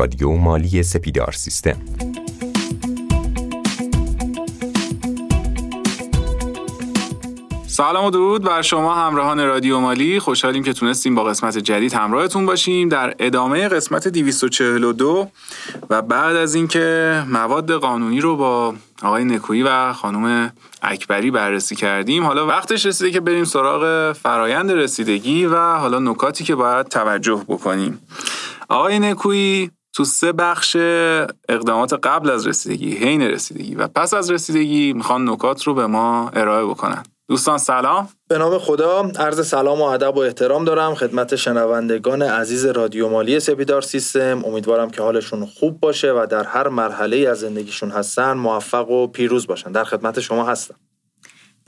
رادیو مالی سپیدار سیستم. سلام و درود بر شما همراهان رادیو مالی. خوشحالیم که تونستیم با قسمت جدید همراهتون باشیم در ادامه قسمت 242 و بعد از اینکه مواد قانونی رو با آقای نکویی و خانم اکبری بررسی کردیم حالا وقتش رسیده که بریم سراغ فرایند رسیدگی و حالا نکاتی که باید توجه بکنیم. آقای نکویی تو سه بخش اقدامات قبل از رسیدگی، حین رسیدگی و پس از رسیدگی می‌خوان نکات رو به ما ارائه بکنن. دوستان سلام. به نام خدا عرض سلام و ادب و احترام دارم خدمت شنوندگان عزیز رادیو مالی سپیدار سیستم. امیدوارم که حالشون خوب باشه و در هر مرحله از زندگیشون هستن موفق و پیروز باشن. در خدمت شما هستم.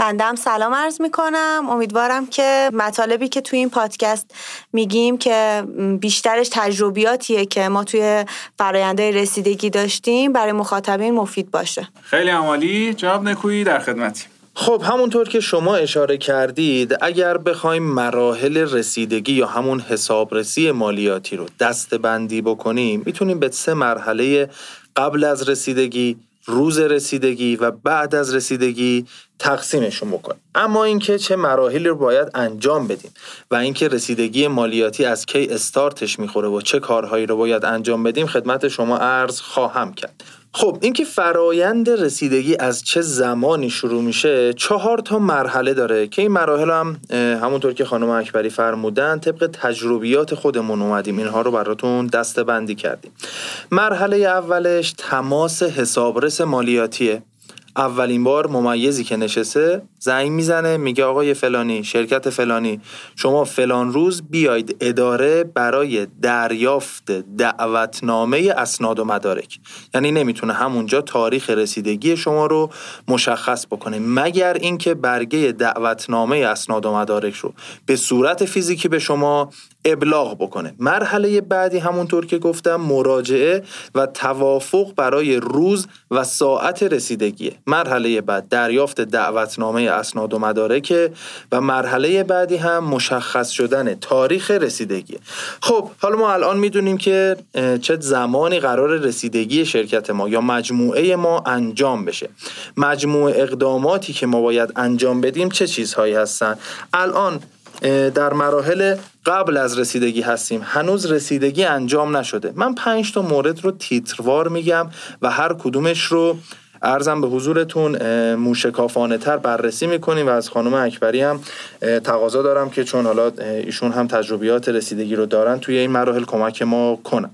بنده هم سلام عرض می‌کنم. امیدوارم که مطالبی که توی این پادکست میگیم که بیشترش تجربیاتیه که ما توی فراینده رسیدگی داشتیم برای مخاطبین مفید باشه. خیلی عمالی. جواب نکویی در خدمتی خب همونطور که شما اشاره کردید اگر بخوایم مراحل رسیدگی یا همون حسابرسی مالیاتی رو دست بندی بکنیم می‌تونیم به سه مرحله قبل از رسیدگی روز رسیدگی و بعد از رسیدگی تقسیمشون بکنیم اما اینکه چه مراحلی رو باید انجام بدیم و اینکه رسیدگی مالیاتی از کی استارتش می‌خوره و چه کارهایی رو باید انجام بدیم خدمت شما عرض خواهم کرد. خب اینکه فرایند رسیدگی از چه زمانی شروع میشه چهار تا مرحله داره که این مراحل هم همونطور که خانم اکبری فرمودن طبق تجربیات خودمون اومدیم. اینها رو براتون دسته بندی کردیم. مرحله اولش تماس حسابرس مالیاتیه. اولین بار ممیزی که نشسته زنگ می‌زنه میگه آقای فلانی شرکت فلانی. شما فلان روز بیاید اداره برای دریافت دعوتنامه اسناد و مدارک. یعنی نمی‌تونه همونجا تاریخ رسیدگی شما رو مشخص بکنه. مگر اینکه برگه دعوتنامه اسناد و مدارک رو به صورت فیزیکی به شما ابلاغ بکنه. مرحله بعدی همونطور که گفتم مراجعه و توافق برای روز و ساعت رسیدگیه. مرحله بعد دریافت دعوتنامه اسناد و مدارکه و مرحله بعدی هم مشخص شدن تاریخ رسیدگی. خب حالا ما الان می‌دونیم که چه زمانی قرار رسیدگی شرکت ما یا مجموعه ما انجام بشه. مجموعه اقداماتی که ما باید انجام بدیم چه چیزهایی هستن؟ الان در مراحل قبل از رسیدگی هستیم. هنوز رسیدگی انجام نشده. من پنج تا مورد رو تیتروار میگم و هر کدومش رو ارزم به حضورتون موشکافانه تر بررسی می‌کنیم و از خانم اکبری هم تقاضا دارم که چون حالا ایشون هم تجربیات رسیدگی رو دارن توی این مراحل کمک ما کنن.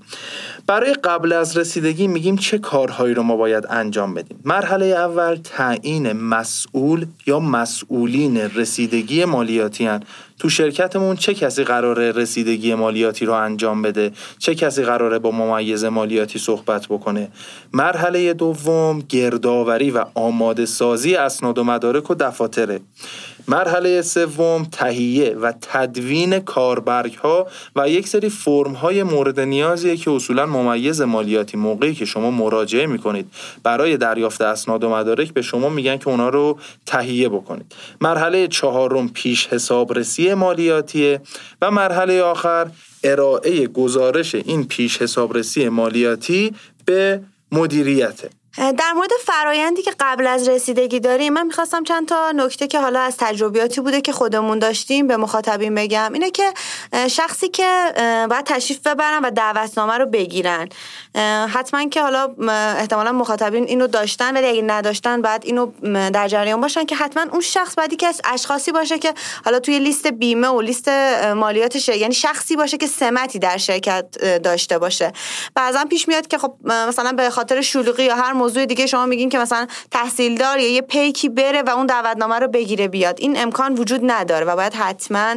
برای قبل از رسیدگی میگیم چه کارهایی رو ما باید انجام بدیم؟ مرحله اول تعیین مسئول یا مسئولین رسیدگی مالیاتی هن. تو شرکتمون چه کسی قراره رسیدگی مالیاتی رو انجام بده؟ چه کسی قراره با ممیز مالیاتی صحبت بکنه؟ مرحله دوم گردآوری و آماده سازی اسناد و مدارک و دفاتره. مرحله سوم تهیه و تدوین کاربرگ ها و یک سری فرم های مورد نیازیه که اصولا ممیز مالیاتی موقعی که شما مراجعه می‌کنید. برای دریافت اسناد و مدارک به شما میگن که اونا رو تهیه بکنید. مرحله چهارم پیش حسابرسی مالیاتیه. و مرحله آخر ارائه گزارش این پیش حسابرسی مالیاتی به مدیریته. در مورد فرایندی که قبل از رسیدگی داریم من می‌خواستم چند تا نکته که حالا از تجربیاتی بوده که خودمون داشتیم به مخاطبین بگم. اینه که شخصی که باید تشریف ببرن و دعوتنامه رو بگیرن. حتما که حالا احتمالا مخاطبین اینو داشتن ولی اگه نداشتن بعد اینو در جریان باشن که حتما اون شخص بعدی که اشخاصی باشه که حالا توی لیست بیمه و لیست مالیات یعنی شخصی باشه که سمتی در شرکت داشته باشه. بعضا پیش میاد که خب مثلا به خاطر شلوغی یا هر موضوع دیگه شما میگین که مثلا تحصیلدار یا یه پیکی بره و اون دعوتنامه رو بگیره بیاد. این امکان وجود نداره و باید حتما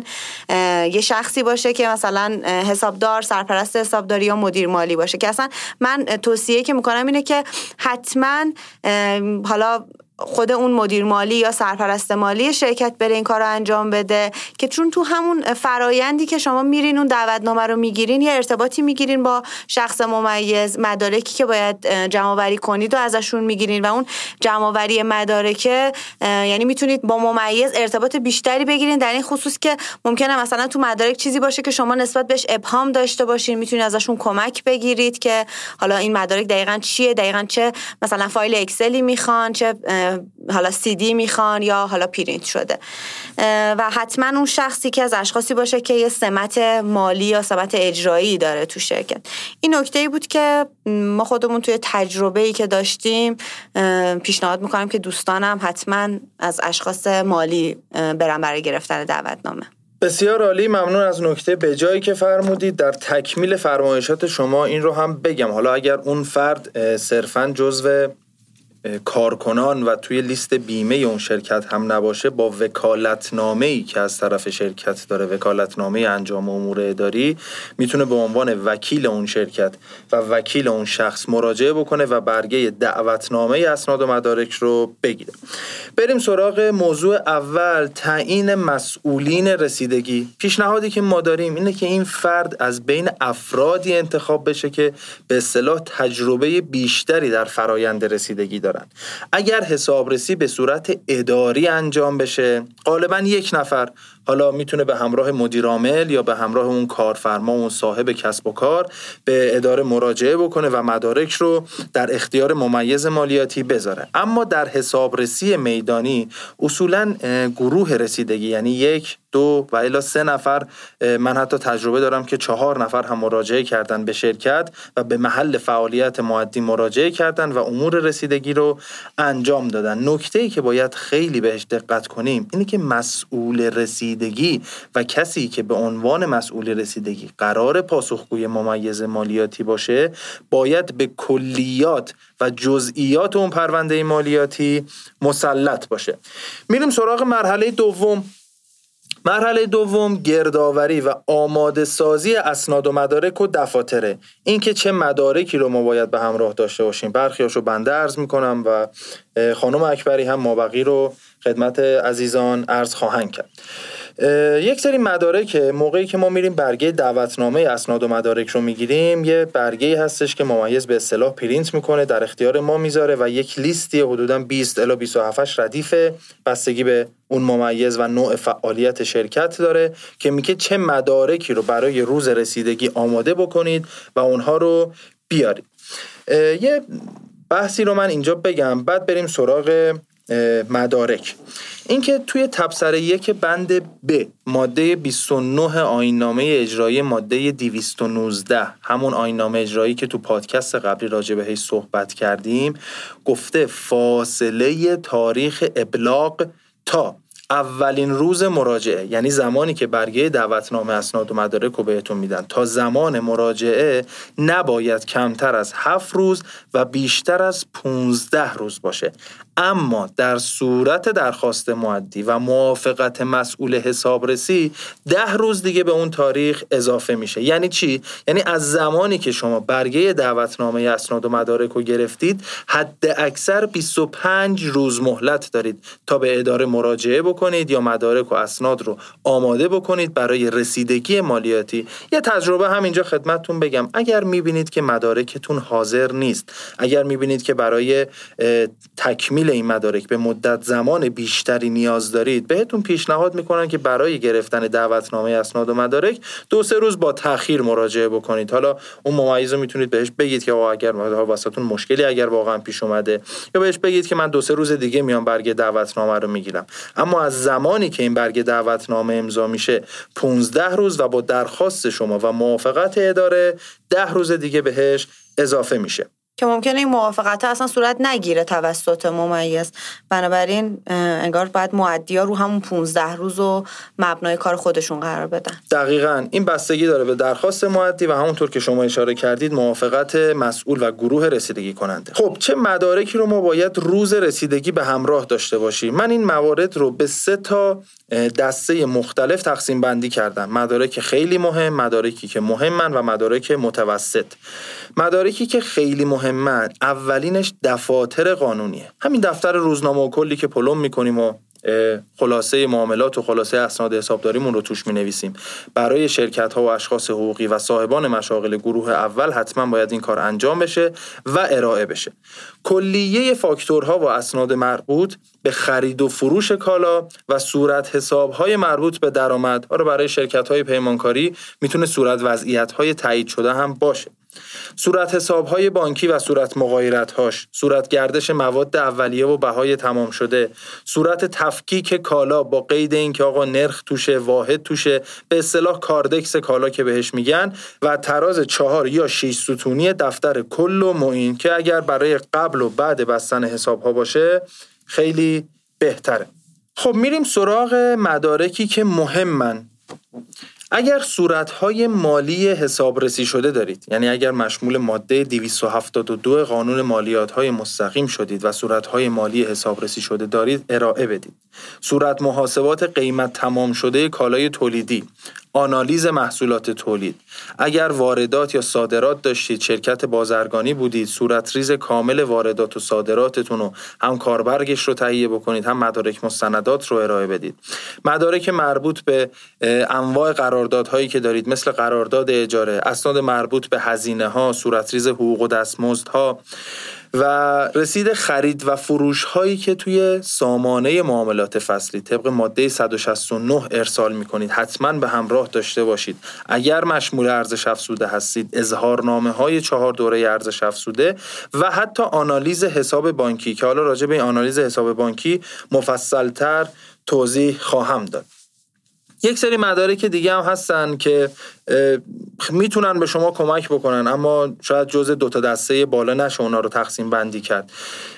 یه شخصی باشه که مثلا حسابدار سرپرست حسابداری یا مدیر مالی باشه. که اصلا من توصیه که می‌کنم اینه که حتما حالا خود اون مدیر مالی یا سرپرست مالی شرکت بره این کار رو انجام بده که چون تو همون فرایندی که شما میرین اون دعوتنامه رو می‌گیرین یا ارتباطی می‌گیرین با شخص ممیز مدارکی که باید جمع کنید و ازشون می‌گیرین و اون جمع مدارکه یعنی می‌تونید با ممیز ارتباط بیشتری بگیرین در این خصوص که ممکنه مثلا تو مدارک چیزی باشه که شما نسبت بهش ابهام داشته باشین می‌تونید ازشون کمک بگیرید که حالا این مدارک دقیقا چیه دقیقا چه مثلا فایل اکسلی می‌خوان چه حالا سی دی می‌خوان یا حالا پرینت شده. و حتما اون شخصی که از اشخاصی باشه که یه سمت مالی یا سمت اجرایی داره تو شرکت. این نکته ای بود که ما خودمون توی تجربه ای که داشتیم پیشنهاد می‌کنم که دوستانم حتما از اشخاص مالی برن برای گرفتن دعوتنامه. بسیار عالی ممنون از نکته به جایی که فرمودید. در تکمیل فرمایشات شما این رو هم بگم. حالا اگر اون فرد صرفا جزو کارکنان و توی لیست بیمه اون شرکت هم نباشه با وکالتنامه ای که از طرف شرکت داره وکالتنامه انجام امور اداری می‌تونه به عنوان وکیل اون شرکت و وکیل اون شخص مراجعه بکنه و برگه دعوتنامه اسناد و مدارک رو بگیره. بریم سراغ موضوع اول تعیین مسئولین رسیدگی. پیشنهادی که ما داریم اینه که این فرد از بین افرادی انتخاب بشه که به اصطلاح تجربه بیشتری در فرایند رسیدگی داره. اگر حسابرسی به صورت اداری انجام بشه غالبا یک نفر حالا می‌تونه به همراه مدیرعامل یا به همراه اون کارفرما و اون صاحب کسب و کار به اداره مراجعه بکنه و مدارک رو در اختیار ممیز مالیاتی بذاره. اما در حسابرسی میدانی اصولا گروه رسیدگی یعنی یک دو و الا سه نفر من حتی تجربه دارم که چهار نفر هم مراجعه کردن به شرکت و به محل فعالیت معدی مراجعه کردن و امور رسیدگی رو انجام دادن. نکته ای که باید خیلی بهش دقت کنیم اینه که مسئول رسیدگی و کسی که به عنوان مسئول رسیدگی قرار پاسخگوی ممیز مالیاتی باشه باید به کلیات و جزئیات اون پرونده مالیاتی مسلط باشه. میریم سراغ مرحله دوم. مرحله دوم گردآوری و آماده سازی اسناد و مدارک و دفاتره. اینکه چه مدارکی رو ما باید به همراه داشته باشیم. برخیاشو بنده عرض می‌کنم و خانم اکبری هم مابقی رو خدمت عزیزان عرض خواهند کرد. یک سری مدارک موقعی که ما میریم برگه دعوتنامه اسناد و مدارک رو می‌گیریم. یه برگه هستش که ممیز به اصطلاح پرینت می‌کنه در اختیار ما می‌ذاره و یک لیستی حدودا 20 الی 27 ردیف بستگی به اون ممیز و نوع فعالیت شرکت داره که میگه چه مدارکی رو برای روز رسیدگی آماده بکنید و اونها رو بیارید. یه بحثی رو من اینجا بگم. بعد بریم سراغ مدارک. اینکه توی تبصره یک بند ب ماده 29 آینامه اجرایی ماده 219 همون آینامه اجرایی که تو پادکست قبلی راجع بهش صحبت کردیم گفته فاصله تاریخ ابلاغ تا اولین روز مراجعه یعنی زمانی که برگه دعوتنامه اسناد و مدارک رو بهتون میدن. تا زمان مراجعه نباید کمتر از هفت روز و بیشتر از 15 روز باشه. اما در صورت درخواست معدی و موافقت مسئول حسابرسی ده روز دیگه به اون تاریخ اضافه میشه. یعنی چی؟ یعنی از زمانی که شما برگه دعوتنامه اسناد و مدارک رو گرفتید حد اکثر 25 روز مهلت دارید تا به اداره مراجعه بکنید یا مدارک و اسناد رو آماده بکنید برای رسیدگی مالیاتی. یه تجربه همینجا خدمتتون بگم. اگر می‌بینید که مدارکتون حاضر نیست اگر می‌بینید که برای تکمیل این مدارک به مدت زمان بیشتری نیاز دارید بهتون پیشنهاد می‌کنن که برای گرفتن دعوتنامه اسناد و مدارک دو سه روز با تاخیر مراجعه بکنید. حالا اون ممیز رو می‌تونید بهش بگید که اگر واسهتون مشکلی اگر واقعا پیش اومده یا بهش بگید که من دو سه روز دیگه میام برگ دعوتنامه رو می‌گیرم. اما از زمانی که این برگ دعوتنامه امضا میشه 15 روز و با درخواست شما و موافقت اداره 10 روز دیگه بهش اضافه میشه. که ممکنه این موافقت اصلا صورت نگیره توسط ممیز. بنابراین انگار باید معدی ها رو همون 15 روز و مبنای کار خودشون قرار بدن. دقیقا. این بستگی داره به درخواست معدی و همونطور که شما اشاره کردید موافقت مسئول و گروه رسیدگی کننده. خب چه مدارکی رو ما باید روز رسیدگی به همراه داشته باشیم؟ من این موارد رو به سه تا دسته مختلف تقسیم بندی کردم. مدارک خیلی مهم مدارکی که مهمن و مدارک متوسط. مدارکی که خیلی مهم مهمن اولینش دفاتر قانونیه. همین دفتر روزنامه و کلی که پلم می‌کنیم و خلاصه معاملات و خلاصه اسناد حسابداریمون رو توش می نویسیم برای شرکت ها و اشخاص حقوقی و صاحبان مشاغل گروه اول حتما باید این کار انجام بشه و ارائه بشه. کلیه فاکتورها و اسناد مربوط به خرید و فروش کالا و صورت حساب های مربوط به درآمد. رو برای شرکت های پیمانکاری می‌تونه صورت وضعیت های تایید شده هم باشه. صورت حسابهای بانکی و صورت مغایرتهاش صورت گردش مواد اولیه و بهای تمام شده صورت تفکیک کالا با قید اینکه آقا نرخ توشه واحد توشه به اصطلاح کاردکس کالا که بهش میگن و تراز چهار یا شیش ستونی دفتر کل و معین که اگر برای قبل و بعد بستن حسابها باشه خیلی بهتره. خب میریم سراغ مدارکی که مهمن. اگر صورتهای مالی حسابرسی شده دارید یعنی اگر مشمول ماده 272 قانون مالیات های مستقیم شدید و صورتهای مالی حسابرسی شده دارید ارائه بدید. صورت محاسبات قیمت تمام شده کالای تولیدی. آنالیز محصولات تولید. اگر واردات یا صادرات داشتید شرکت بازرگانی بودید صورتریز کامل واردات و صادراتتون رو هم کاربرگش رو تهیه بکنید هم مدارک مستندات رو ارائه بدید. مدارک مربوط به انواع قراردادهایی که دارید مثل قرارداد اجاره اسناد مربوط به هزینه ها صورتریز حقوق و دستمزدها و رسید خرید و فروش هایی که توی سامانه معاملات فصلی طبق ماده 169 ارسال می کنید حتما به همراه داشته باشید. اگر مشمول ارزش افزوده هستید اظهارنامه های چهار دوره ارزش افزوده و حتی آنالیز حساب بانکی که حالا راجع به آنالیز حساب بانکی مفصلتر توضیح خواهم داد. یک سری مدارک دیگه هم هستن که می‌تونن به شما کمک بکنن اما شاید جزء دو تا دسته بالا نشه اونا رو تقسیم بندی کرد.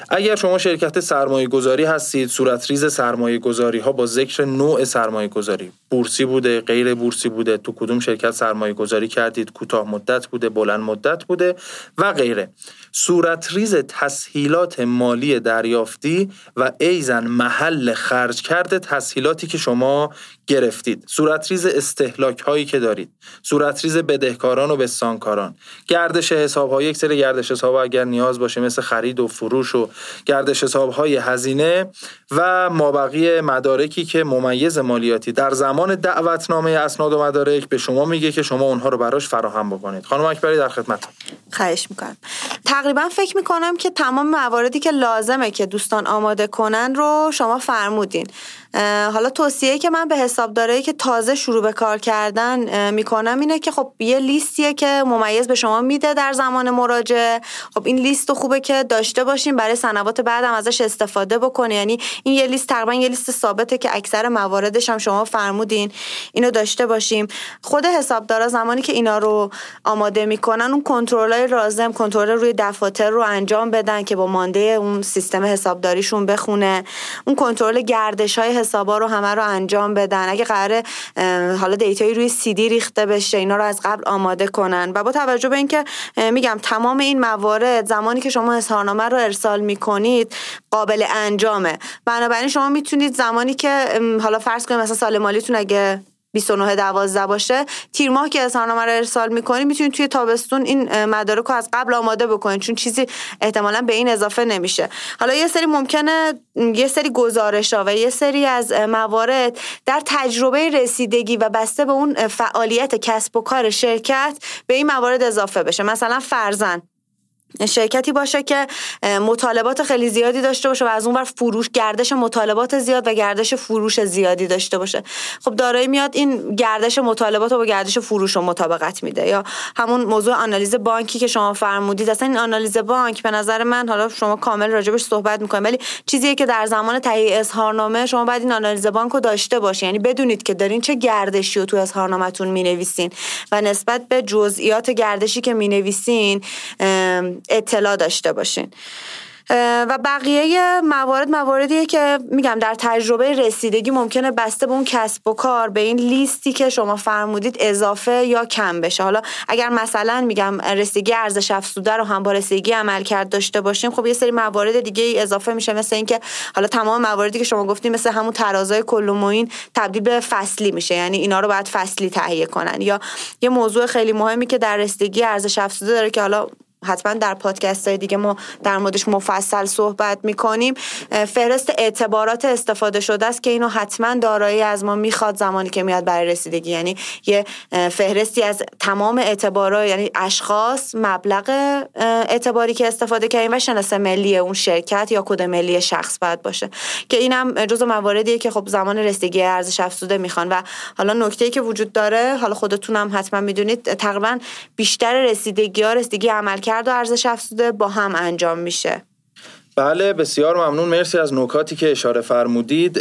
اگر شما شرکت سرمایه گذاری هستید صورت ریز سرمایه گذاری ها با ذکر نوع سرمایه گذاری بورسی بوده غیر بورسی بوده تو کدوم شرکت سرمایه گذاری کردید کوتاه مدت بوده بلند مدت بوده و غیره. صورت ریز تسهیلات مالی دریافتی و ایضا محل خرج کرد تسهیلاتی که شما گرفتید. صورت ریز استهلاک هایی که دارید. صورت ریز بدهکاران و بستانکاران. گردش حساب ها یک سری گردش حساب اگر نیاز باشه مثل خرید و فروش و گردش حساب های هزینه و مابقی مدارکی که ممیز مالیاتی. در زمان دعوتنامه اسناد و مدارک به شما میگه که شما اونها رو براش فراهم بکنید. خانم اکبری در خدمت. خواهش می‌کنم. تقریبا فکر می‌کنم که تمام مواردی که لازمه که دوستان آماده کنن رو شما فرمودین. حالا توصیه که من به حسابدارایی که تازه شروع به کار کردن می‌کنم اینه که خب یه لیستیه که ممیز به شما میده در زمان مراجعه. خب این لیست خوبه که داشته باشین برای سنوات بعدم ازش استفاده بکنه یعنی این یه لیست تقریبا یه لیست ثابته که اکثر مواردش هم شما فرمودین. اینو داشته باشیم. خود حسابدارا زمانی که اینا رو آماده می‌کنن اون کنترلای لازم کنترل روی دفاتر رو انجام بدن که با مانده اون سیستم حسابداریشون بخونه. اون کنترل گردش های حسابا رو همه رو انجام بدن. اگه قراره حالا دیتایی روی سی دی ریخته بشه اینا رو از قبل آماده کنن. و با توجه به اینکه میگم تمام این موارد زمانی که شما اظهارنامه رو ارسال می‌کنید قابل انجامه. بنابراین شما می‌تونید زمانی که حالا فرض کنید مثلا سال مالیتون اگه 29 12 باشه. تیر ماه که اظهارنامه رو ارسال می‌کنید می‌تونید توی تابستون این مدارک رو از قبل آماده بکنید چون چیزی احتمالا به این اضافه نمیشه. حالا یه سری ممکنه یه سری گزارش ها و یه سری از موارد در تجربه رسیدگی و بسته به اون فعالیت کسب و کار شرکت به این موارد اضافه بشه. مثلا فرزن شرکتی باشه که مطالبات خیلی زیادی داشته باشه و از اون بر فروش گردش مطالبات زیاد و گردش فروش زیادی داشته باشه. خب دارایی میاد این گردش مطالبات رو با گردش فروش رو مطابقت میده. یا همون موضوع آنالیز بانکی که شما فرمودید. اصلا این آنالیز بانک به نظر من حالا شما کامل راجبش صحبت می‌کنید ولی چیزیه که در زمان تهیه اظهارنامه شما باید این آنالیز بانک رو داشته باشین. یعنی بدونید که دارین چه گردشی رو تو اظهارنامهتون می‌نویسین و نسبت به جزئیات گردشی که می‌نویسین اطلاع داشته باشین. و بقیه موارد مواردیه که میگم در تجربه رسیدگی ممکنه بسته به اون کسب و کار به این لیستی که شما فرمودید اضافه یا کم بشه. حالا اگر مثلا میگم رسیدگی ارزش افزوده رو هم با رسیدگی عمل کرد داشته باشیم خب یه سری موارد دیگه ای اضافه میشه مثل اینکه حالا تمام مواردی که شما گفتیم مثل همون ترازای کل و تبدیل به فصلی میشه. یعنی اینا رو باید فصلی تهیه کنن. یا یه موضوع خیلی مهمی که در رسیدگی ارزش افزوده داره که حالا حتما در پادکست های دیگه ما در موردش مفصل صحبت می‌کنیم. فهرست اعتبارات استفاده شده است که اینو حتما دارایی از ما می‌خواد زمانی که میاد برای رسیدگی. یعنی یه فهرستی از تمام اعتبارات یعنی اشخاص مبلغ اعتباری که استفاده کردیم و شناسه ملی اون شرکت یا کد ملی شخص باید باشه. که اینم جزو مواردیه که خب زمان رسیدگی ارزش افزوده می‌خوان و حالا نکته که وجود داره حالا خودتونم حتما می‌دونید تقریبا بیشتر رسیدگی ها رسیدگی عملکرد و ارزش افزوده با هم انجام میشه. بله بسیار ممنون. مرسی از نکاتی که اشاره فرمودید.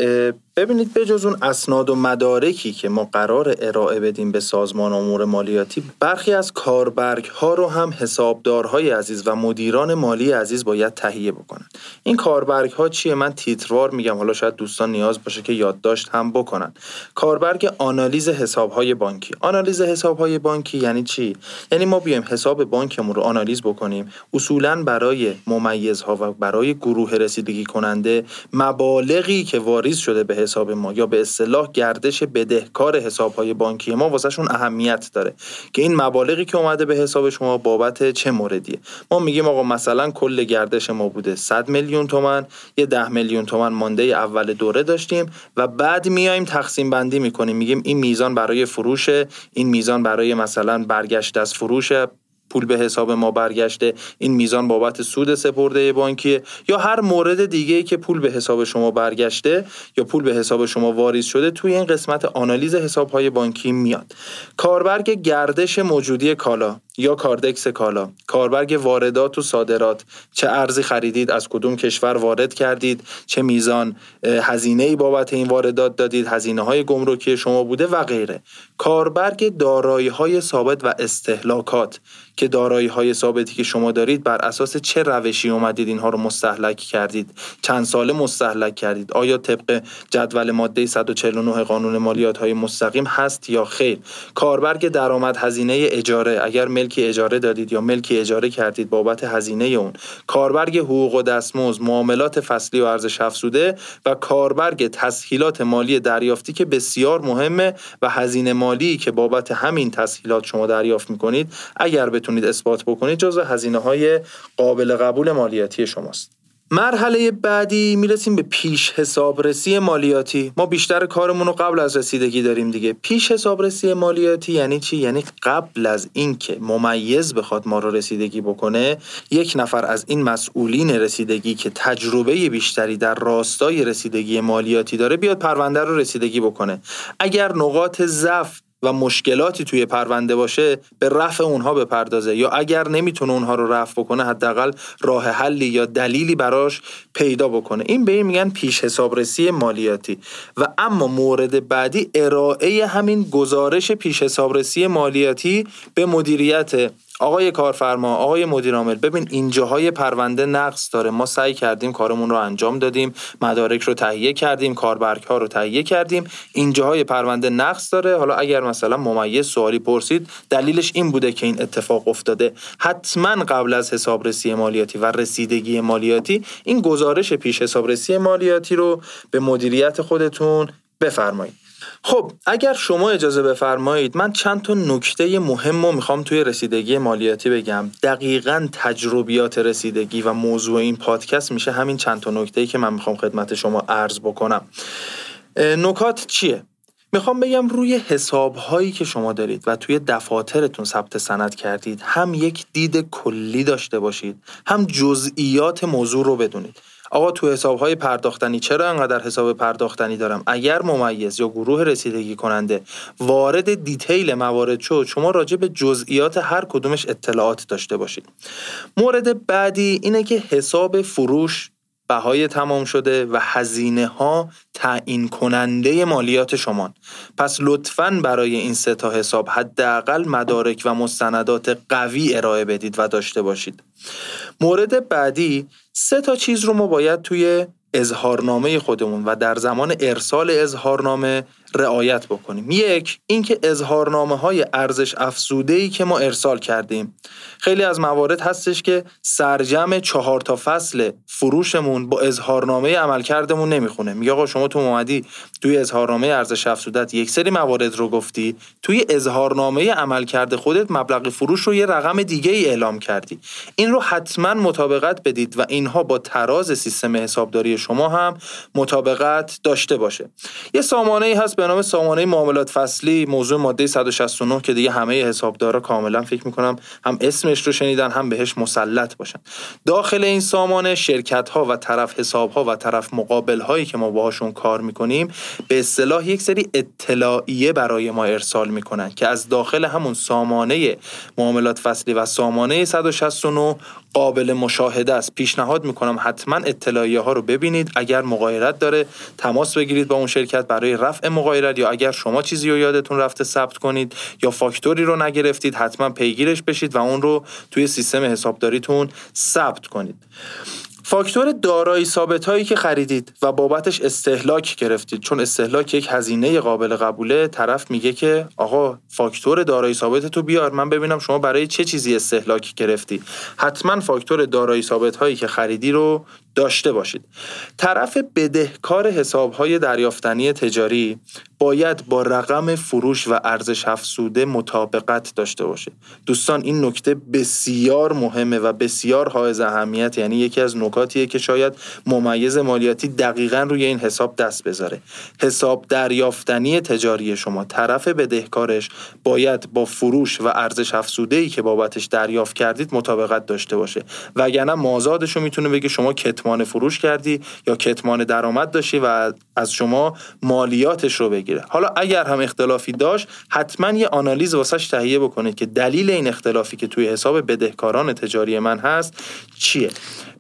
ببینید به جز اون اسناد و مدارکی که ما قرار ارائه بدیم به سازمان امور مالیاتی برخی از کاربرگ ها رو هم حسابدارهای عزیز و مدیران مالی عزیز باید تهیه بکنن. این کاربرگ ها چیه؟ من تیتروار میگم حالا شاید دوستان نیاز باشه که یادداشت هم بکنن. کاربرگ آنالیز حساب های بانکی. آنالیز حساب های بانکی یعنی چی؟ یعنی ما بیایم حساب بانکمون رو آنالیز بکنیم. اصولا برای ممیزها و برای گروه رسیدگی کننده مبالغی که واریز شده به حساب ما یا به اصطلاح گردش بدهکار حساب های بانکی ما واسهشون اهمیت داره که این مبالغی که اومده به حساب شما بابت چه موردیه. ما میگیم آقا مثلا کل گردش ما بوده 100 میلیون تومن یه 10 میلیون تومن مانده اول دوره داشتیم و بعد میایم تقسیم بندی می‌کنیم. میگیم این میزان برای فروش این میزان برای مثلا برگشت از فروش پول به حساب ما برگشته این میزان بابت سود سپرده بانکی یا هر مورد دیگه که پول به حساب شما برگشته یا پول به حساب شما واریز شده توی این قسمت آنالیز حساب های بانکی میاد. کاربرگ گردش موجودی کالا. یا کاردکس کالا. کاربرگ واردات و صادرات. چه ارزی خریدید از کدوم کشور وارد کردید چه میزان هزینه ای بابت این واردات دادید هزینه های گمرکی شما بوده و غیره. کاربرگ دارایی های ثابت و استهلاکات. که دارایی های ثابتی که شما دارید بر اساس چه روشی اومدید اینها رو مستحلک کردید؟ چند ساله مستحلک کردید؟ آیا طبق جدول ماده 149 قانون مالیات های مستقیم هست یا خیر؟ کاربرگ درآمد هزینه اجاره. اگر ملکی اجاره دادید یا ملکی اجاره کردید بابت هزینه اون. کاربرگ حقوق و دستمزد معاملات فصلی و ارزش افزوده و کاربرگ تسهیلات مالی دریافتی که بسیار مهمه و هزینه مالی که بابت همین تسهیلات شما دریافت می‌کنید اگر بتونید اثبات بکنید جزو هزینه های قابل قبول مالیاتی شماست. مرحله بعدی می‌رسیم به پیش حسابرسی مالیاتی. ما بیشتر کارمون رو قبل از رسیدگی داریم دیگه. پیش حسابرسی مالیاتی یعنی چی؟ یعنی قبل از اینکه ممیز بخواد ما رو رسیدگی بکنه یک نفر از این مسئولین رسیدگی که تجربه بیشتری در راستای رسیدگی مالیاتی داره بیاد پرونده رو رسیدگی بکنه. اگر نقاط ضعف و مشکلاتی توی پرونده باشه به رفع اونها بپردازه. یا اگر نمی‌تونه اونها رو رفع بکنه حداقل راه حلی یا دلیلی براش پیدا بکنه. این به این میگن پیش حسابرسی مالیاتی. و اما مورد بعدی ارائه همین گزارش پیش حسابرسی مالیاتی به مدیریت آقای کارفرما آقای مدیر عامل ببین اینجاهای پرونده نقص داره. ما سعی کردیم کارمون رو انجام دادیم مدارک رو تهیه کردیم کاربرگ ها رو تهیه کردیم. اینجاهای پرونده نقص داره. حالا اگر مثلا ممیز سوالی پرسید دلیلش این بوده که این اتفاق افتاده. حتما قبل از حسابرسی مالیاتی و رسیدگی مالیاتی این گزارش پیش حسابرسی مالیاتی رو به مدیریت خودتون بفرمایید. خب اگر شما اجازه بفرمایید من چند تا نکته مهم رو می‌خوام توی رسیدگی مالیاتی بگم. دقیقا تجربیات رسیدگی و موضوع این پادکست میشه همین چند تا نکته که من می‌خوام خدمت شما عرض بکنم. نکات چیه؟ می‌خوام بگم روی حساب هایی که شما دارید و توی دفاترتون ثبت سند کردید هم یک دید کلی داشته باشید هم جزئیات موضوع رو بدونید. آقا تو حساب های پرداختنی چرا انقدر حساب پرداختنی دارم؟ اگر ممیز یا گروه رسیدگی کننده وارد دیتیل موارد شد شما راجع به جزئیات هر کدومش اطلاعات داشته باشید. مورد بعدی اینه که حساب فروش بهای تمام شده و هزینه ها تعیین کننده مالیات شما. پس لطفا برای این سه تا حساب حداقل مدارک و مستندات قوی ارائه بدید و داشته باشید. مورد بعدی سه تا چیز رو ما باید توی اظهارنامه خودمون و در زمان ارسال اظهارنامه رعایت بکنیم. یک اینکه اظهارنامه های ارزش افزوده ای که ما ارسال کردیم. خیلی از موارد هستش که سرجم چهار تا فصل فروشمون با اظهارنامه عملکردمون نمی‌خونه. میگه آقا شما تو اومدی توی اظهارنامه ارزش افزودت یک سری موارد رو گفتی توی اظهارنامه عملکرد خودت مبلغ فروش رو یه رقم دیگه ای اعلام کردی. این رو حتما مطابقت بدید و اینها با تراز سیستم حسابداری شما هم مطابقت داشته باشه. یه سامانه ای هست به نام سامانه معاملات فصلی موضوع ماده 169 که دیگه همه حسابدارا کاملا فکر می‌کنم هم اسمش رو شنیدن هم بهش مسلط باشن. داخل این سامانه شرکت ها و طرف حساب ها و طرف مقابل هایی که ما باهاشون کار می‌کنیم به اصطلاح یک سری اطلاعیه برای ما ارسال می‌کنن که از داخل همون سامانه معاملات فصلی و سامانه 169 قابل مشاهده است. پیشنهاد می‌کنم حتما اطلاعیه ها رو ببینید. اگر مغایرت داره تماس بگیرید با اون شرکت برای رفع مغایرت یا اگر شما چیزی رو یادتون رفته ثبت کنید یا فاکتوری رو نگرفتید حتما پیگیرش بشید و اون رو توی سیستم حسابداریتون ثبت کنید. فاکتور دارایی ثابت هایی که خریدید و بابتش استهلاک گرفتید. چون استهلاک یک هزینه قابل قبوله طرف میگه که آقا فاکتور دارایی ثابت تو بیار. من ببینم شما برای چه چیزی استهلاک گرفتی. حتما فاکتور دارایی ثابت هایی که خریدی رو داشته باشید. طرف بدهکار حساب های دریافتنی تجاری باید با رقم فروش و ارزش افزوده مطابقت داشته باشه دوستان این نکته بسیار مهمه و بسیار حائز اهمیت یعنی یکی از نکاتیه که شاید ممیز مالیاتی دقیقا روی این حساب دست بذاره. حساب دریافتنی تجاری شما. طرف بدهکارش باید با فروش و ارزش افزوده ای که بابتش دریافت کردید مطابقت داشته باشه. وگرنه مازادش رو می‌تونه بگه شما کتمان فروش کردی یا کتمان درآمد داشتی و از شما مالیاتش رو بگیره. حالا اگر هم اختلافی داشت حتما یه آنالیز واسش تهیه بکنید که دلیل این اختلافی که توی حساب بدهکاران تجاری من هست چیه.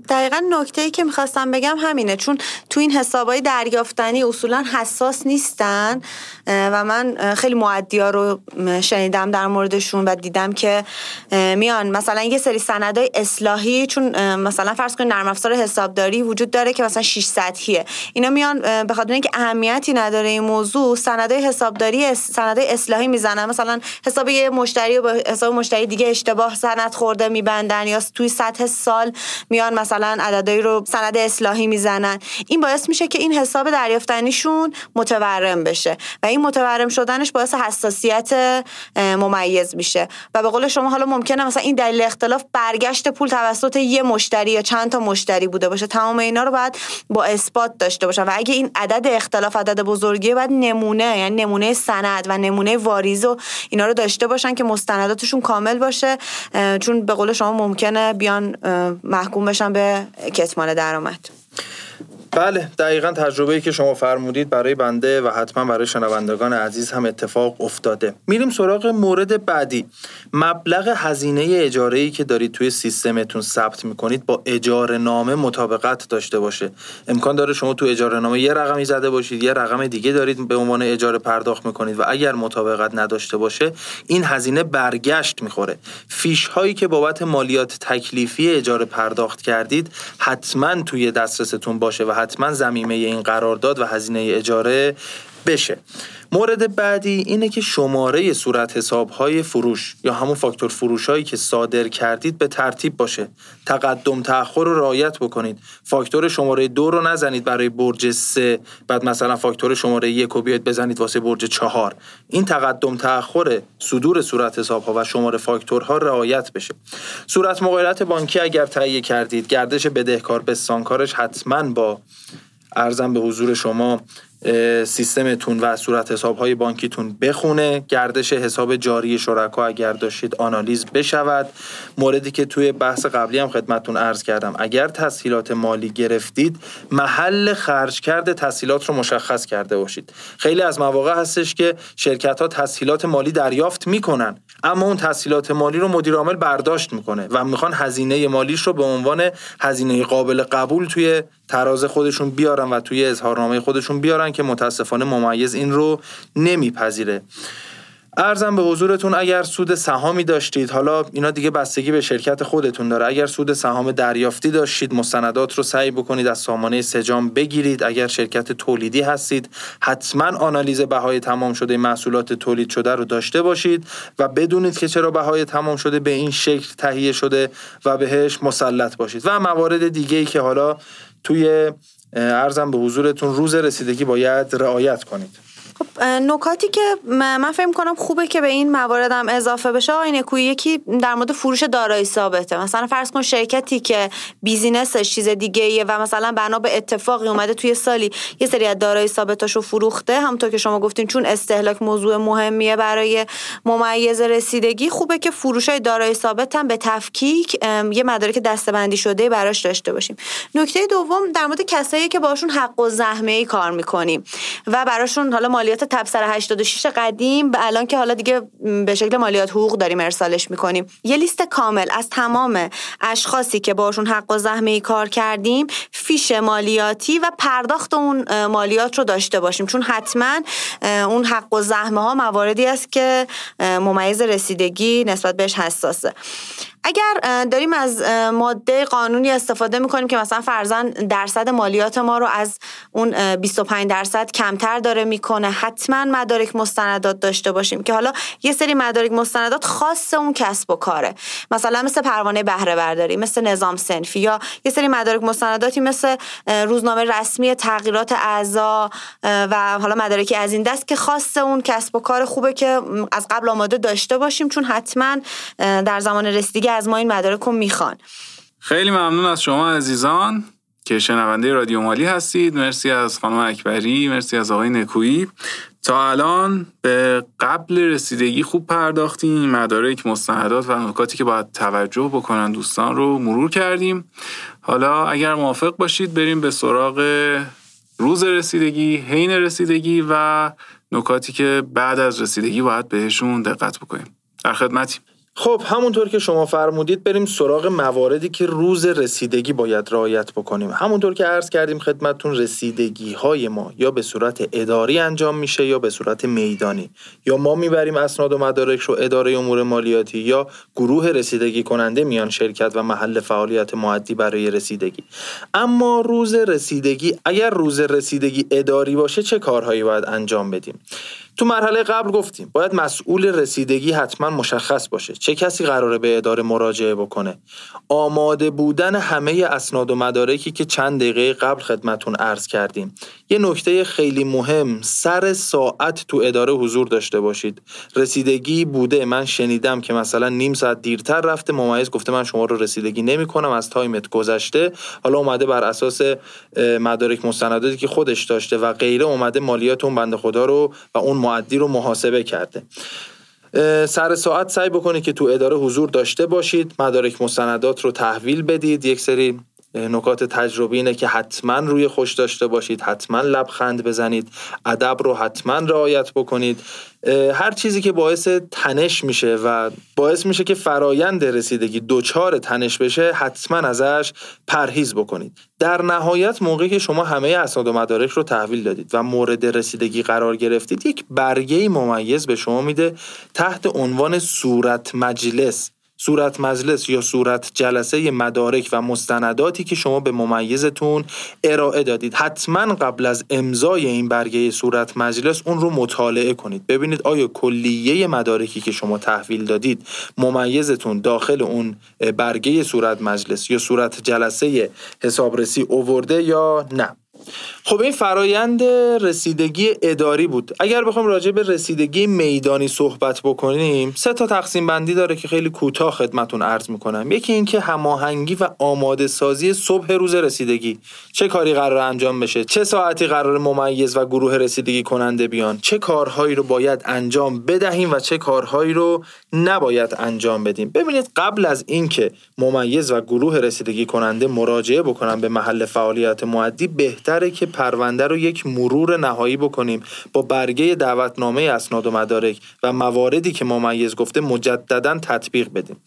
دقیقا نکته ای که می‌خواستم بگم همینه چون تو این حسابای دریافتنی اصولا حساس نیستن و من خیلی معدیا رو شنیدم در موردشون و دیدم که میان مثلا یه سری سندای اصلاحی چون مثلا فرض کنید نرم افزار حسابداری وجود داره که مثلا 6 سطحیه. اینا میان به خاطر اینکه اهمیتی نداره این موضوع سندای حسابداری سندای اصلاحی می‌زنن. مثلا حساب یه مشتری با حساب مشتری دیگه اشتباه سند خورده میبندن یا توی سطح سال میان مثلا مثلا عددهایی رو سند اصلاحی می‌زنن. این باعث میشه که این حساب دریافتنیشون متورم بشه و این متورم شدنش باعث حساسیت ممیز میشه. و به قول شما حالا ممکنه مثلا این دلیل اختلاف برگشت پول توسط یه مشتری یا چند تا مشتری بوده باشه. تمام اینا رو باید با اثبات داشته باشن. و اگه این عدد اختلاف عدد بزرگیه باید نمونه یعنی نمونه سند و نمونه واریز و اینا رو داشته باشن که مستنداتشون کامل باشه. چون به قول شما ممکنه بیان محکوم بشن به کتمان درآمد. بله دقیقا تجربه ای که شما فرمودید برای بنده و حتما برای شنوندگان عزیز هم اتفاق افتاده. میریم سراغ مورد بعدی. مبلغ هزینه اجاره ای که دارید توی سیستمتون ثبت می‌کنید با اجاره نامه مطابقت داشته باشه. امکان داره شما تو اجاره نامه یه رقمی زده باشید یه رقم دیگه دارید به عنوان اجاره پرداخت می‌کنید و اگر مطابقت نداشته باشه این هزینه برگشت می‌خوره. فیش هایی که بابت مالیات تکلیفی اجاره پرداخت کردید حتما توی دسترستون باشه و حتما زمینه این قرارداد و هزینه اجاره بشه. مورد بعدی اینه که شماره صورت حساب های فروش یا همون فاکتور فروش هایی که صادر کردید به ترتیب باشه. تقدم تأخر رو رعایت بکنید. فاکتور شماره دو رو نزنید برای برج سه. بعد مثلا فاکتور شماره یک رو بیاید بزنید واسه برج چهار. این تقدم تأخر صدور صورت حساب ها و شماره فاکتورها رعایت بشه. صورت مقایرت بانکی اگر تهیه کردید گردش بدهکار بستانکارش حتما با ارزم به حضور شما سیستمتون و صورت حساب های بانکیتون بخونه. گردش حساب جاری شرکا اگر داشتید آنالیز بشود. موردی که توی بحث قبلی هم خدمتون عرض کردم. اگر تسهیلات مالی گرفتید محل خرج کرده تسهیلات رو مشخص کرده باشید. خیلی از مواقع هستش که شرکت ها تسهیلات مالی دریافت می‌کنن اما اون تسهیلات مالی رو مدیر عامل برداشت می‌کنه و می‌خوان هزینه مالیش رو به عنوان هزینه قابل قبول توی تراز خودشون بیارن و توی اظهارنامه خودشون بیارن که متاسفانه ممیز این رو نمیپذیره. ارزم به حضورتون اگر سود سهامی داشتید حالا اینا دیگه بستگی به شرکت خودتون داره. اگر سود سهام دریافتی داشتید مستندات رو سعی بکنید از سامانه سجام بگیرید. اگر شرکت تولیدی هستید حتما آنالیز بهای تمام شده محصولات تولید شده رو داشته باشید و بدونید که چرا بهای تمام شده به این شکل تهیه شده و بهش مسلط باشید. و موارد دیگه ای که حالا توی ارزم به حضورتون روز رسیدگی باید رعایت کنید. خب نکاتی که من فکر کنم خوبه که به این مواردم اضافه بشه آقای نکوی یکی در مورد فروش دارایی ثابته. مثلا فرض کن شرکتی که بیزینسش چیز دیگه ایه و مثلا بنا به اتفاقی اومده توی سالی یه سری از دارایی ثابتاشو فروخته همونطور که شما گفتین چون استهلاک موضوع مهمیه برای ممیز رسیدگی خوبه که فروش دارایی ثابت هم به تفکیک یه مدارک دستبندی شده براش داشته باشیم. نکته دوم در مورد کسایی که باشون حق و زحمه ای کار می‌کنیم و براشون حالا مالیات تبصره 86 قدیم به الان که حالا دیگه به شکل مالیات حقوق داریم ارسالش می‌کنیم. یه لیست کامل از تمام اشخاصی که باشون حق و زحمه ای کار کردیم فیش مالیاتی و پرداخت اون مالیات رو داشته باشیم. چون حتما اون حق و زحمه ها مواردی است که ممیز رسیدگی نسبت بهش حساسه. اگر داریم از ماده قانونی استفاده می‌کنیم که مثلا فرزن درصد مالیات ما رو از اون 25 درصد کمتر داره می‌کنه حتما مدارک مستندات داشته باشیم که حالا یه سری مدارک مستندات خاص اون کسب و کاره. مثلا مثل پروانه بهره برداری مثل نظام سنفی یا یه سری مدارک مستنداتی مثل روزنامه رسمی تغییرات اعضا و حالا مدارکی از این دست که خاص اون کسب و کار خوبه که از قبل آماده داشته باشیم چون حتما در زمان رسیدگی از ما این مدارک رو می‌خوان. خیلی ممنون از شما عزیزان که شنونده رادیو مالی هستید. مرسی از خانم اکبری مرسی از آقای نکویی. تا الان به قبل رسیدگی خوب پرداختیم. مدارک مستندات و نکاتی که باید توجه بکنن دوستان رو مرور کردیم. حالا اگر موافق باشید بریم به سراغ روز رسیدگی حین رسیدگی و نکاتی که بعد از رسیدگی باید بهشون دقت بکنیم. در خدمتیم. خب همونطور که شما فرمودید بریم سراغ مواردی که روز رسیدگی باید رعایت بکنیم. همونطور که عرض کردیم خدمتتون رسیدگی های ما یا به صورت اداری انجام میشه یا به صورت میدانی. یا ما می‌بریم اسناد و مدارک رو اداره امور مالیاتی یا گروه رسیدگی کننده میان شرکت و محل فعالیت معدی برای رسیدگی. اما روز رسیدگی اگر روز رسیدگی اداری باشه چه کارهایی باید انجام بدیم؟ تو مرحله قبل گفتیم باید مسئول رسیدگی حتما مشخص باشه. چه کسی قراره به اداره مراجعه بکنه؟ آماده بودن همه اسناد و مدارکی که چند دقیقه قبل خدمتون عرض کردیم. یه نکته خیلی مهم سر ساعت تو اداره حضور داشته باشید. رسیدگی بوده. من شنیدم که مثلا نیم ساعت دیرتر رفته. ممیز گفته من شما رو رسیدگی نمی کنم از تایمت گذشته. حالا اومده بر اساس مدارک مستنداتی که خودش داشته و غیره اومده مالیات اون بنده خدا رو و اون معدی رو محاسبه کرده. سر ساعت سعی بکنید که تو اداره حضور داشته باشید مدارک مستندات رو تحویل بدید. یک سری نکات تجربی اینه که حتما روی خوش داشته باشید حتما لبخند بزنید ادب رو حتما رعایت بکنید. هر چیزی که باعث تنش میشه و باعث میشه که فرایند رسیدگی دوچار تنش بشه حتما ازش پرهیز بکنید. در نهایت موقعی که شما همه اسناد و مدارک رو تحویل دادید و مورد رسیدگی قرار گرفتید یک برگه ممیز به شما میده تحت عنوان صورت مجلس. صورت مجلس یا صورت جلسه مدارک و مستنداتی که شما به ممیزتون ارائه دادید. حتما قبل از امضای این برگه صورت مجلس اون رو مطالعه کنید. ببینید آیا کلیه مدارکی که شما تحویل دادید ممیزتون داخل اون برگه صورت مجلس یا صورت جلسه حسابرسی اوورده یا نه. خب این فرایند رسیدگی اداری بود. اگر بخوام راجع به رسیدگی میدانی صحبت بکنیم سه تا تقسیم بندی داره که خیلی کوتاه خدمتون عرض می‌کنم. یکی اینکه هماهنگی و آماده سازی صبح روز رسیدگی. چه کاری قرار انجام بشه؟ چه ساعتی قرار ممیز و گروه رسیدگی کننده بیان؟ چه کارهایی رو باید انجام بدهیم و چه کارهایی رو نباید انجام بدیم؟ ببینید قبل از اینکه ممیز و گروه رسیدگی کننده مراجعه بکنن به محل فعالیت معدی بهتر بهتره که پرونده رو یک مرور نهایی بکنیم با برگه دعوتنامه اسناد و مدارک و مواردی که ممیز گفته مجددا تطبیق بدیم.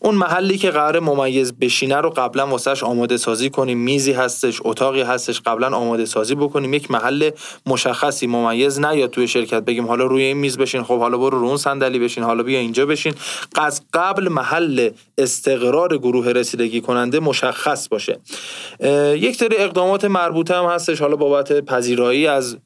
اون محلی که قرار ممیز بشینه رو قبلا واسش آماده سازی کنیم. میزی هستش اتاقی هستش قبلا آماده سازی بکنیم. یک محل مشخصی ممیز نیاد توی شرکت بگیم حالا روی این میز بشین خب حالا برو رو اون صندلی بشین حالا بیا اینجا بشین. از قبل محل استقرار گروه رسیدگی کننده مشخص باشه. یک سری اقدامات مربوطه هم هستش. حالا بابت پذیرایی از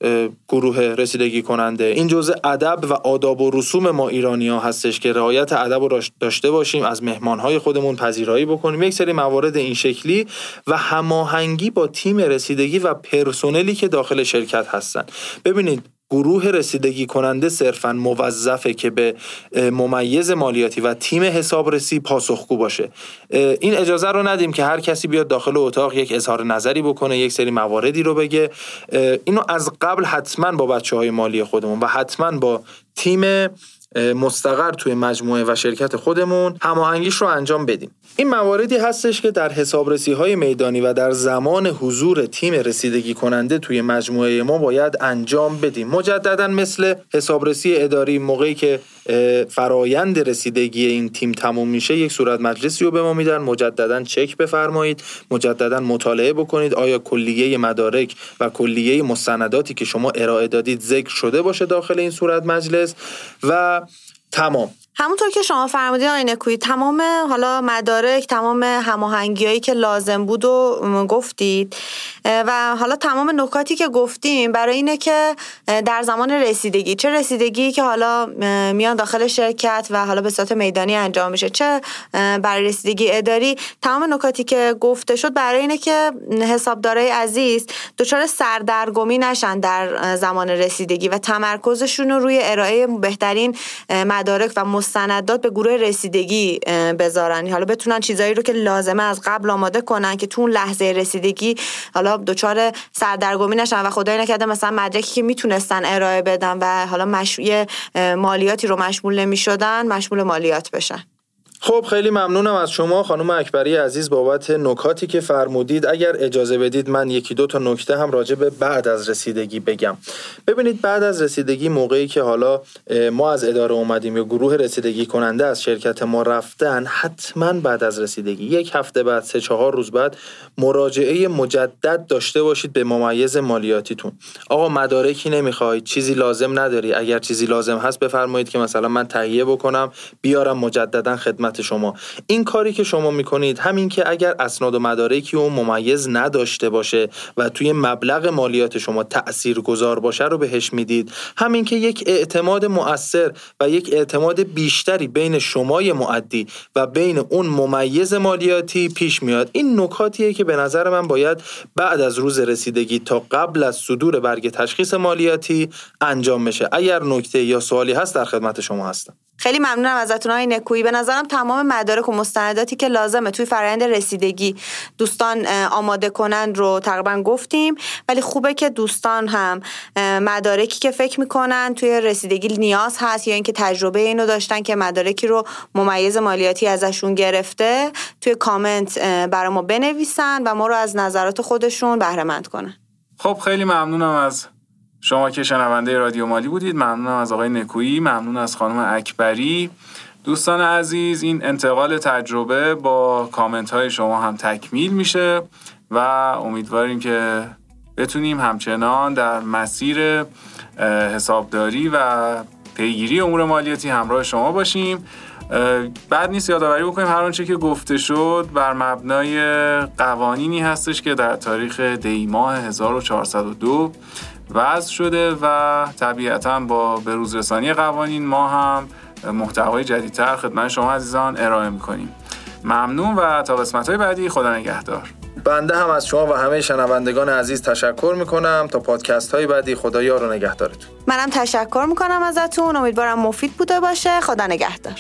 گروه رسیدگی کننده. این جزء ادب و آداب و رسوم ما ایرانی ها هستش که رعایت ادب رو داشته باشیم از مهمانهای خودمون پذیرایی بکنیم. یک سری موارد این شکلی و هماهنگی با تیم رسیدگی و پرسنلی که داخل شرکت هستن. ببینید گروه رسیدگی کننده صرفا موظفه که به ممیز مالیاتی و تیم حسابرسی پاسخگو باشه. این اجازه رو ندیم که هر کسی بیاد داخل اتاق یک اظهار نظری بکنه یک سری مواردی رو بگه. اینو از قبل حتما با بچه های مالی خودمون و حتما با تیم مستقر توی مجموعه و شرکت خودمون هماهنگیش رو انجام بدیم. این مواردی هستش که در حسابرسی های میدانی و در زمان حضور تیم رسیدگی کننده توی مجموعه ما باید انجام بدیم. مجددا مثل حسابرسی اداری موقعی که فرایند رسیدگی این تیم تموم میشه یک صورت مجلسی رو به ما میدن. مجددا چک بفرمایید مجددا مطالعه بکنید. آیا کلیه مدارک و کلیه مستنداتی که شما ارائه دادید ذکر شده باشه داخل این صورت مجلس؟ و تمام همونطور که شما فرمودین آقای نکویی تمام حالا مدارک تمام هماهنگیایی که لازم بود و گفتید. و حالا تمام نکاتی که گفتیم برای اینه که در زمان رسیدگی چه رسیدگی که حالا میان داخل شرکت و حالا به صورت میدانی انجام میشه چه برای رسیدگی اداری تمام نکاتی که گفته شد برای اینه که حسابدارای عزیز دچار سردرگمی نشن در زمان رسیدگی و تمرکزشون رو روی ارائه بهترین مدارک و مستندات به گروه رسیدگی بذارن. حالا بتونن چیزایی رو که لازمه از قبل آماده کنن که تو اون لحظه رسیدگی حالا دچار سردرگمی نشن و خدای نکرده مثلا مدرکی که می‌تونستن ارائه بدن و حالا مشروع مالیاتی رو مشمول نمی‌شدن مشمول مالیات بشن. خب خیلی ممنونم از شما. خانم اکبری عزیز بابت نکاتی که فرمودید اگر اجازه بدید من یکی دو تا نکته هم راجع به بعد از رسیدگی بگم. ببینید بعد از رسیدگی موقعی که حالا ما از اداره اومدیم یا گروه رسیدگی کننده از شرکت ما رفتن حتما بعد از رسیدگی. یک هفته بعد سه چهار روز بعد مراجعه مجدد داشته باشید به ممیز مالیاتیتون. آقا مدارکی نمی‌خواید چیزی لازم نداری. اگر چیزی لازم هست بفرمایید که مثلا من تهیه بکنم بیارم مجددا خدمت شما. این کاری که شما می‌کنید همین که اگر اسناد و مدارکی اون ممیز نداشته باشه و توی مبلغ مالیات شما تأثیر گذار باشه رو بهش می‌دید همین که یک اعتماد مؤثر و یک اعتماد بیشتری بین شمای معدی و بین اون ممیز مالیاتی پیش میاد. این نکاتیه که به نظر من باید بعد از روز رسیدگی تا قبل از صدور برگ تشخیص مالیاتی انجام بشه. اگر نکته یا سوالی هست در خدمت شما هستم. خیلی ممنونم ازتون های نکویی. به نظرم تمام مدارک و مستنداتی که لازمه توی فرآیند رسیدگی دوستان آماده کنن رو تقریبا گفتیم. ولی خوبه که دوستان هم مدارکی که فکر می‌کنن توی رسیدگی نیاز هست یا اینکه تجربه اینو داشتن که مدارکی رو ممیز مالیاتی ازشون گرفته توی کامنت برای ما بنویسن و ما رو از نظرات خودشون بهره مند کنن. خب خیلی ممنونم از شما که شنونده رادیو مالی بودید ممنونم از آقای نکویی ممنون از خانم اکبری. دوستان عزیز این انتقال تجربه با کامنت های شما هم تکمیل میشه و امیدواریم که بتونیم همچنان در مسیر حسابداری و پیگیری امور مالیاتی همراه شما باشیم. بعد نیست یادآوری بکنیم هر آنچه که گفته شد بر مبنای قوانینی هستش که در تاریخ دی ماه 1402 وضع شده و طبیعتا با بروزرسانی قوانین ما هم محتوای جدیدتر خدمت شما عزیزان ارائه می‌کنیم. ممنون و تا قسمت های بعدی خدا نگهدار. بنده هم از شما و همه شنوندگان عزیز تشکر می‌کنم. تا پادکست های بعدی خدا یار و نگهدارتون. منم تشکر می‌کنم ازتون. امیدوارم مفید بوده باشه. خدا نگهدار.